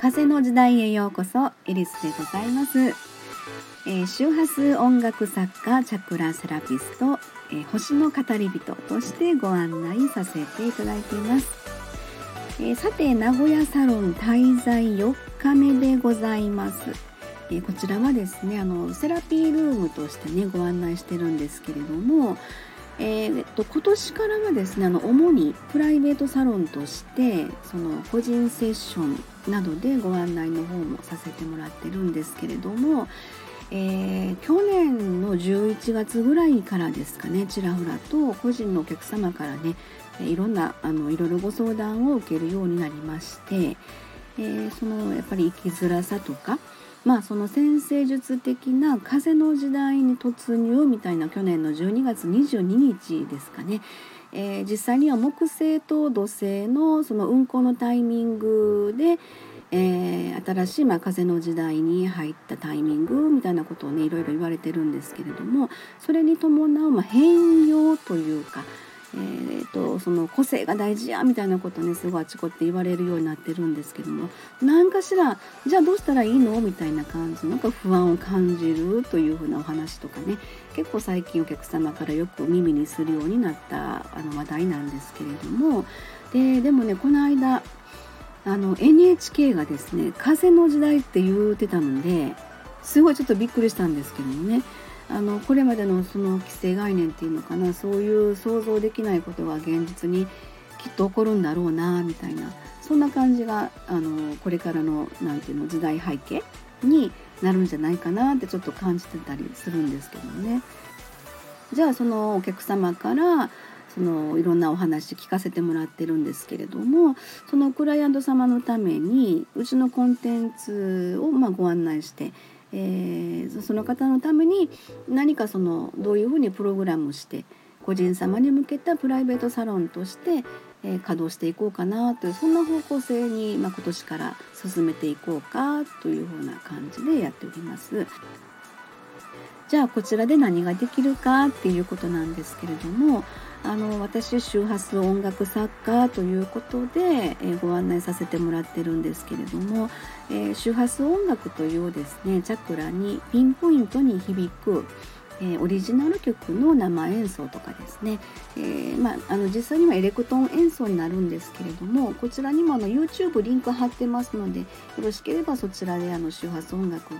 風の時代へようこそエリスでございます、えー、周波数音楽作家チャクラセラピスト、えー、星の語り人としてご案内させていただいています、えー、さて名古屋サロン滞在4日目でございます。えこちらはですねあのセラピールームとしてねご案内してるんですけれども、えー、と今年からはですねあの主にプライベートサロンとしてその個人セッションなどでご案内の方もさせてもらってるんですけれども、えー、去年の11月ぐらいからですかねちらほらと個人のお客様からねいろんなあのいろいろご相談を受けるようになりまして、えー、そのやっぱり生きづらさとかまあその先生術的な風の時代に突入みたいな去年の12月22日ですかね、えー、実際には木星と土星のその運行のタイミングで、えー、新しいまあ風の時代に入ったタイミングみたいなことをねいろいろ言われてるんですけれどもそれに伴うま変容というかえーと、その個性が大事やみたいなことねすごいあちこっち言われるようになってるんですけども何かしらじゃあどうしたらいいのみたいな感じなんか不安を感じるというふうなお話とかね結構最近お客様からよく耳にするようになったあの話題なんですけれどもででもねこの間あの NHK がですね「風の時代」って言うてたのですごいちょっとびっくりしたんですけどもねあのこれまでのその規制概念っていうのかなそういう想像できないことが現実にきっと起こるんだろうなみたいなそんな感じがあのこれからの何ていうの時代背景になるんじゃないかなってちょっと感じてたりするんですけどね。じゃあそのお客様からそのいろんなお話聞かせてもらってるんですけれどもそのクライアント様のためにうちのコンテンツをまご案内してえー、その方のために何かそのどういうふうにプログラムして個人様に向けたプライベートサロンとして、えー、稼働していこうかなというそんな方向性に、まあ、今年から進めていこうかというふうな感じでやっております。じゃあこちらで何ができるかっていうことなんですけれどもあの私周波数音楽作家ということで、えご案内させてもらってるんですけれども、え、周波数音楽というですねチャクラにピンポイントに響くえー、オリジナル曲の生演奏とかですね、えー、まあ、あの実際にはエレクトーン演奏になるんですけれどもこちらにもあの YouTube リンク貼ってますのでよろしければそちらであの周波数音楽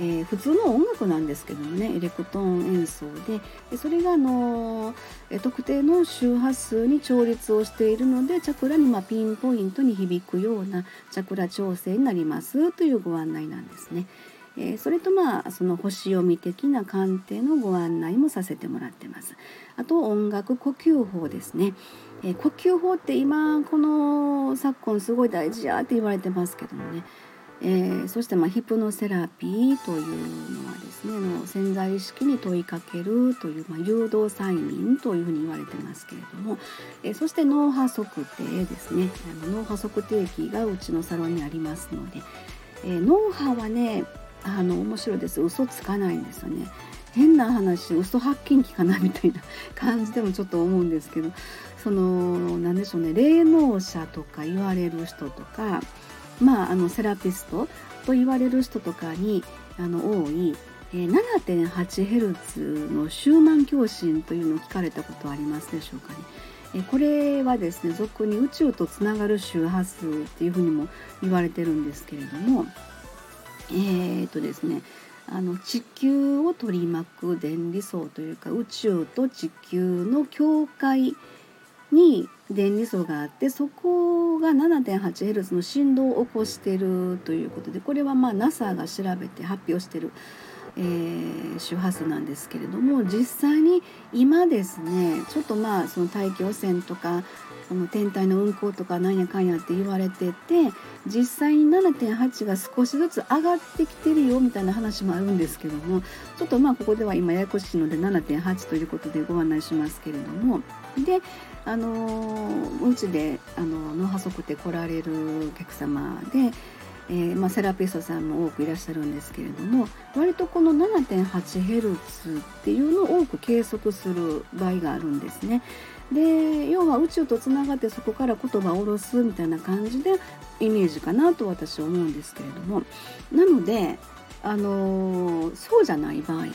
えー、普通の音楽なんですけどもねエレクトーン演奏でそれがあのー、特定の周波数に調律をしているのでチャクラにまピンポイントに響くようなチャクラ調整になりますというご案内なんですね。え、それとまあその星読み的な鑑定のご案内もさせてもらってます。あと音楽呼吸法ですね。え、呼吸法って今この昨今すごい大事やって言われてますけどもね。えー、そしてまあヒプノセラピーというのはですねの潜在意識に問いかけるという、まあ、誘導催眠というふうに言われてますけれども、えー、そして脳波測定ですねあの脳波測定器がうちのサロンにありますので、えー、脳波はねあの面白いです。嘘つかないんですよね。変な話嘘発見器かなみたいな感じでもちょっと思うんですけどその何でしょうね。霊能者とか言われる人とかまあ、あのセラピストと言われる人とかにあの多い 7.8Hz のシューマン共振というのを聞かれたことありますでしょうかね。これはですね俗に宇宙とつながる周波数っていうふうにも言われてるんですけれどもえー、っとですねあの地球を取り巻く電離層というか宇宙と地球の境界に電離層があってそこが 7.8Hz の振動を起こしてるということでこれはまあ NASA が調べて発表してる、えー、周波数なんですけれども実際に今ですねちょっとまあその大気汚染とかその天体の運行とかなんやかんやって言われてて実際に7.8が少しずつ上がってきてるよみたいな話もあるんですけどもちょっとまあここでは今ややこしいので7.8ということでご案内しますけれども。であのうちであの脳波測定来られるお客様で、えー、まあ、セラピストさんも多くいらっしゃるんですけれども割とこの 7.8Hz っていうのを多く計測する場合があるんですね。で要は宇宙とつながってそこから言葉を下ろすみたいな感じでイメージかなと私は思うんですけれどもなので、あのー、そうじゃない場合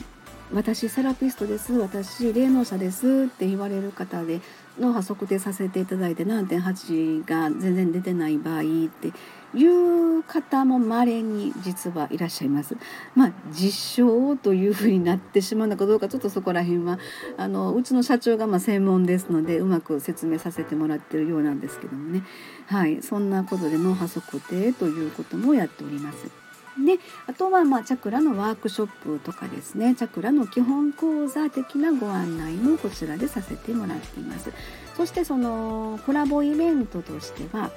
私セラピストです私霊能者ですって言われる方で脳波測定させていただいて7.8が全然出てない場合っていう方も稀に実はいらっしゃいます。まあ実証というふうになってしまうのかどうかちょっとそこら辺はあのうちの社長がま専門ですのでうまく説明させてもらってるようなんですけどもねはいそんなことで脳波測定ということもやっております。であとはまあチャクラのワークショップとかですねチャクラの基本講座的なご案内もこちらでさせてもらっていますそしてそのコラボイベントとしては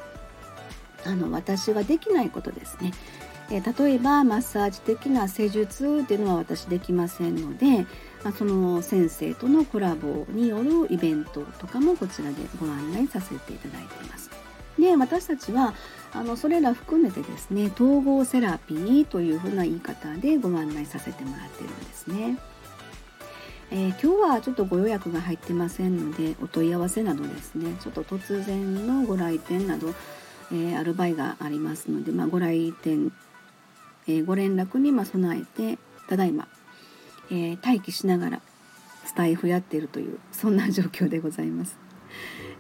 あの私ができないことですね。え、例えばマッサージ的な施術っていうのは私できませんので、ま、その先生とのコラボによるイベントとかもこちらでご案内させていただいています。で私たちはあのそれら含めてですね統合セラピーというふうな言い方でご案内させてもらってるんですね。えー、今日はちょっとご予約が入ってませんのでお問い合わせなどですねちょっと突然のご来店などえー、ある場合がありますので、まあ、ご来店、えー、ご連絡にま備えてただいま、え待機しながらスタイフやっているというそんな状況でございます。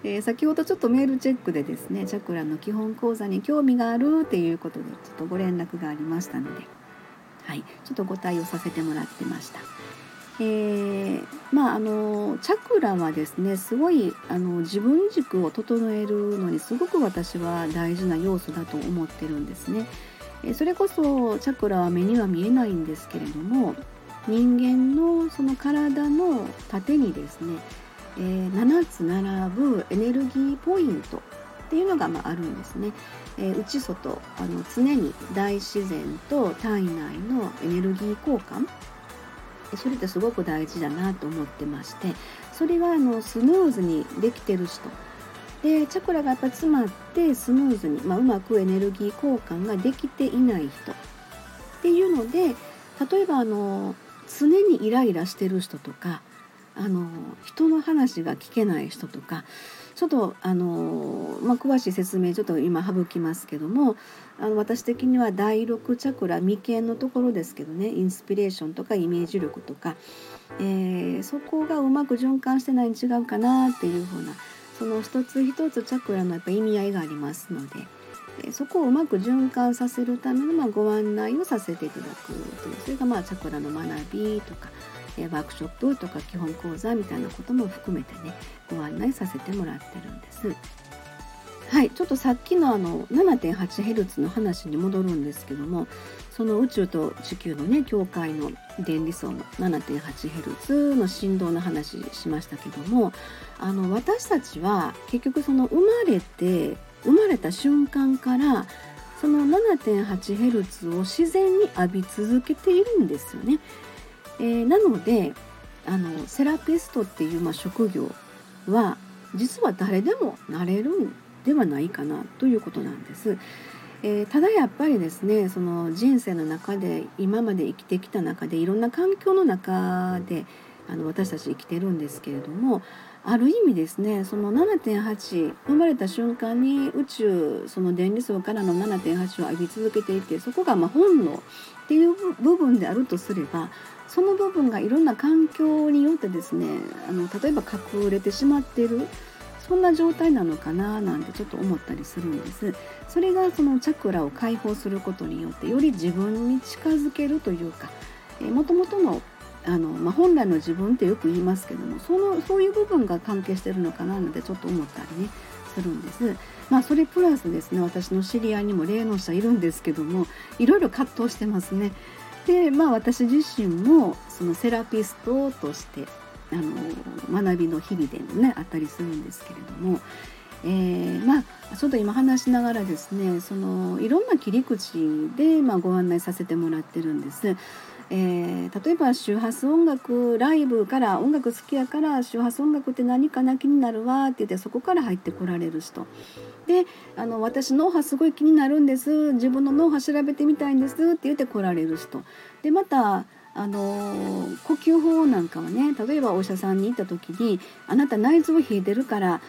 えー、先ほどちょっとメールチェックでですねチャクラの基本講座に興味があるっていうことでちょっとご連絡がありましたので、はい、ちょっとご対応させてもらってました。えー、まああのチャクラはですねすごいあの自分軸を整えるのにすごく私は大事な要素だと思ってるんですね。えそれこそチャクラは目には見えないんですけれども人間のその体の縦にですね、えー、7つ並ぶエネルギーポイントっていうのがまあるんですね。えー、内外あの常に大自然と体内のエネルギー交換それってすごく大事だなと思ってましてそれはあのスムーズにできてる人でチャクラがやっぱ詰まってスムーズに、まあ、うまくエネルギー交換ができていない人。っていうので例えばあの常にイライラしてる人とかあの人の話が聞けない人とかちょっとあの、まあ、詳しい説明ちょっと今省きますけどもあの私的には第6チャクラ眉間のところですけどねインスピレーションとかイメージ力とか、えー、そこがうまく循環してないに違うかなっていうふうなその一つ一つチャクラのやっぱ意味合いがありますので。そこをうまく循環させるためのまご案内をさせていただくというそれがまあチャクラの学びとかワークショップとか基本講座みたいなことも含めてねご案内させてもらってるんです。はい、ちょっとさっきのあの 7.8Hz の話に戻るんですけどもその宇宙と地球のね境界の電離層の 7.8Hz の振動の話しましたけどもあの私たちは結局その生まれて生まれた瞬間からその 7.8Hz を自然に浴び続けているんですよね。えー、なのであのセラピストっていう、まあ、職業は実は誰でもなれるんではないかなということなんです。えー、ただやっぱりですねその人生の中で今まで生きてきた中でいろんな環境の中であの私たち生きてるんですけれどもある意味ですねその7.8生まれた瞬間に宇宙その電離層からの7.8を浴び続けていてそこがま本能っていう部分であるとすればその部分がいろんな環境によってですねあの例えば隠れてしまっているそんな状態なのかななんてちょっと思ったりするんですそれがそのチャクラを解放することによってより自分に近づけるというかもともとのあの、まあ、本来の自分ってよく言いますけどもそのそういう部分が関係してるのかななんてちょっと思ったりねするんです。まあそれプラスですね私の知り合いにも霊能者いるんですけどもいろいろ葛藤してますね。でまあ私自身もそのセラピストとしてあの学びの日々でもねあったりするんですけれども、えー、まあちょっと今話しながらですねそのいろんな切り口で、まあ、ご案内させてもらってるんです。えー、例えば周波数音楽ライブから音楽好きやから周波数音楽って何かな気になるわって言ってそこから入ってこられる人。であの私脳波すごい気になるんです。自分の脳波調べてみたいんですって言って来られる人。でまたあの呼吸法なんかはね例えばお医者さんに行った時に「あなた内臓を冷えてるから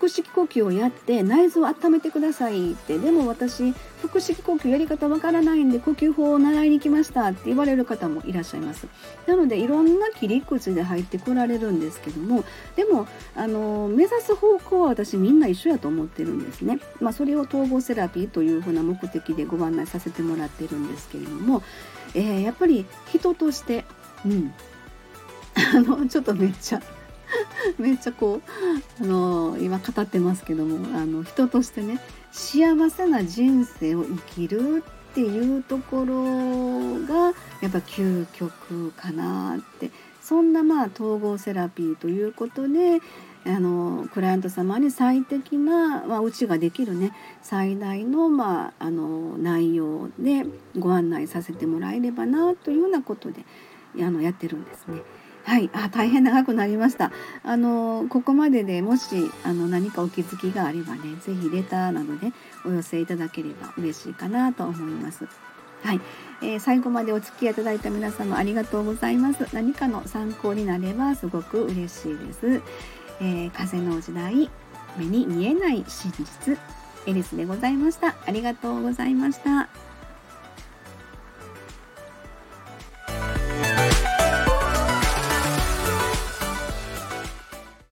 腹式呼吸をやって内臓を温めてください」ってでも私腹式呼吸やり方わからないんで呼吸法を習いに来ましたって言われる方もいらっしゃいます。なのでいろんな切り口で入ってこられるんですけどもでもあの目指す方向は私みんな一緒やと思ってるんですね、まあ、それを統合セラピーというふうな目的でご案内させてもらってるんですけれどもえー、やっぱり人として、うん、あのちょっとめっちゃ めっちゃこうあの今語ってますけどもあの人としてね幸せな人生を生きるっていうところがやっぱ究極かなって。そんなまあ統合セラピーということであのクライアント様に最適な、まあ、うちができるね最大の,、まあ、あの内容でご案内させてもらえればなというようなことであのやってるんですね。はい、あ大変長くなりました。あのここまででもしあの何かお気づきがあればね、是非レターなどでお寄せいただければ嬉しいかなと思います。はい、えー、最後までお付き合いいただいた皆様ありがとうございます。何かの参考になればすごく嬉しいです。えー、風の時代目に見えない真実エリスでございました。ありがとうございました。